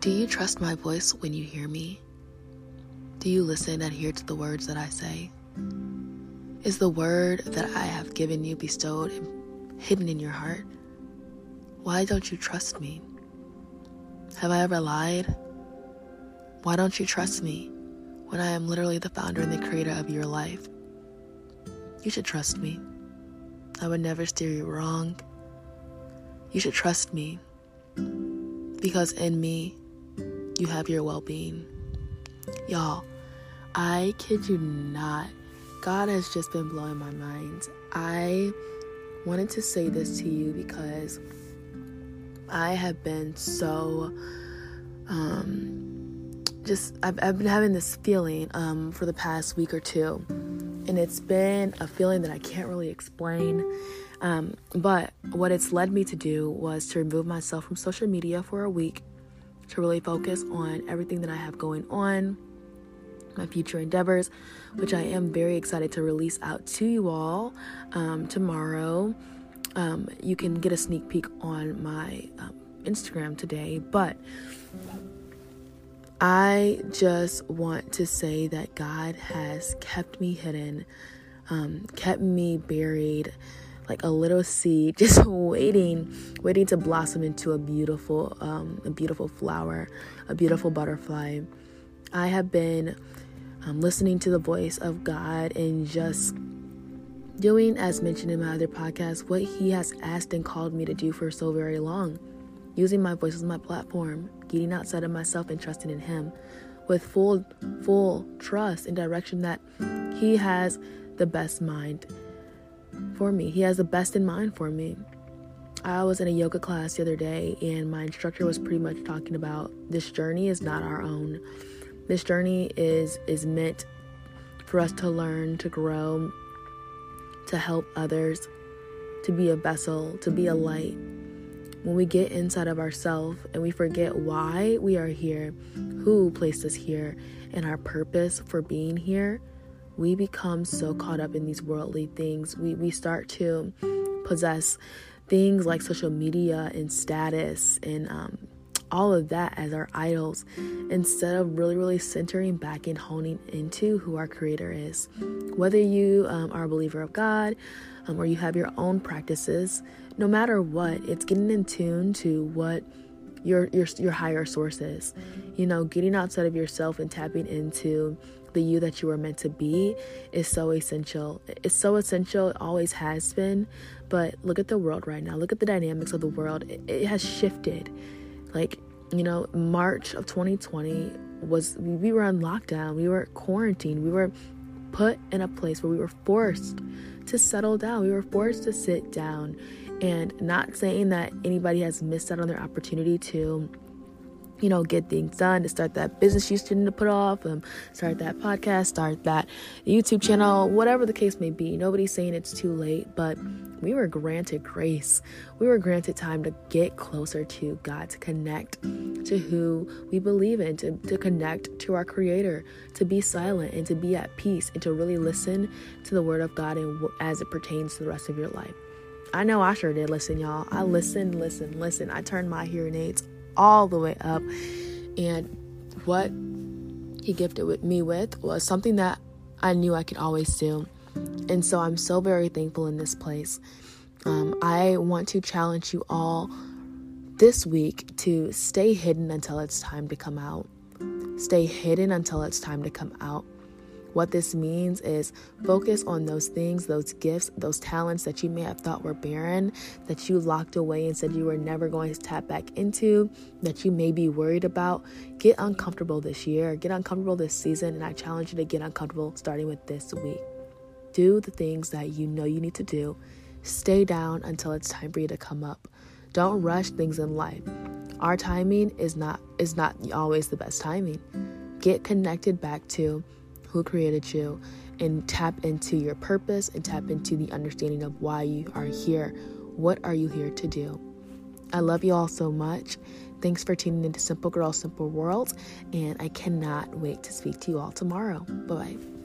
Do you trust my voice when you hear me? Do you listen and adhere to the words that I say? Is the word that I have given you bestowed and hidden in your heart? Why don't you trust me? Have I ever lied? Why don't you trust me when I am literally the founder and the creator of your life? You should trust me. I would never steer you wrong. You should trust me because in me, you have your well being. Y'all, I kid you not. God has just been blowing my mind. I wanted to say this to you because I have been so um just I've, I've been having this feeling um for the past week or two and it's been a feeling that I can't really explain um, but what it's led me to do was to remove myself from social media for a week to really focus on everything that I have going on, my future endeavors, which I am very excited to release out to you all um, tomorrow. Um, you can get a sneak peek on my um, Instagram today, but I just want to say that God has kept me hidden, um, kept me buried like a little seed just waiting waiting to blossom into a beautiful um, a beautiful flower a beautiful butterfly. I have been um, listening to the voice of god and just doing as mentioned in my other podcast what he has asked and called me to do for so very long. Using my voice as my platform getting outside of myself and trusting in him with full full trust and direction that he has the best mind for me. He has the best in mind for me. I was in a yoga class the other day, and my instructor was pretty much talking about this journey is not our own. This journey is is meant for us to learn, to grow, to help others, to be a vessel, to be a light. When we get inside of ourselves and we forget why we are here, who placed us here, and our purpose for being here, we become so caught up in these worldly things. We, we start to possess things like social media and status and um, all of that as our idols instead of really, really centering back and honing into who our Creator is. Whether you um, are a believer of God um, or you have your own practices, no matter what, it's getting in tune to what your your your higher sources. You know, getting outside of yourself and tapping into the you that you were meant to be is so essential. It's so essential, it always has been. But look at the world right now. Look at the dynamics of the world. It, it has shifted. Like, you know, March of 2020 was we were on lockdown, we were quarantined, we were put in a place where we were forced to settle down. We were forced to sit down and not saying that anybody has missed out on their opportunity to you know, get things done, to start that business you student to put off, um, start that podcast, start that YouTube channel, whatever the case may be. Nobody's saying it's too late, but we were granted grace. We were granted time to get closer to God, to connect to who we believe in, to, to connect to our Creator, to be silent and to be at peace, and to really listen to the Word of God and as it pertains to the rest of your life. I know I sure did listen, y'all. I listened, listen, listen. I turned my hearing aids all the way up. And what he gifted with me with was something that I knew I could always do. And so I'm so very thankful in this place. Um, I want to challenge you all this week to stay hidden until it's time to come out. Stay hidden until it's time to come out. What this means is focus on those things, those gifts, those talents that you may have thought were barren, that you locked away and said you were never going to tap back into, that you may be worried about. Get uncomfortable this year, get uncomfortable this season, and I challenge you to get uncomfortable starting with this week. Do the things that you know you need to do. Stay down until it's time for you to come up. Don't rush things in life. Our timing is not is not always the best timing. Get connected back to who created you and tap into your purpose and tap into the understanding of why you are here. What are you here to do? I love you all so much. Thanks for tuning into Simple Girl, Simple World, and I cannot wait to speak to you all tomorrow. Bye bye.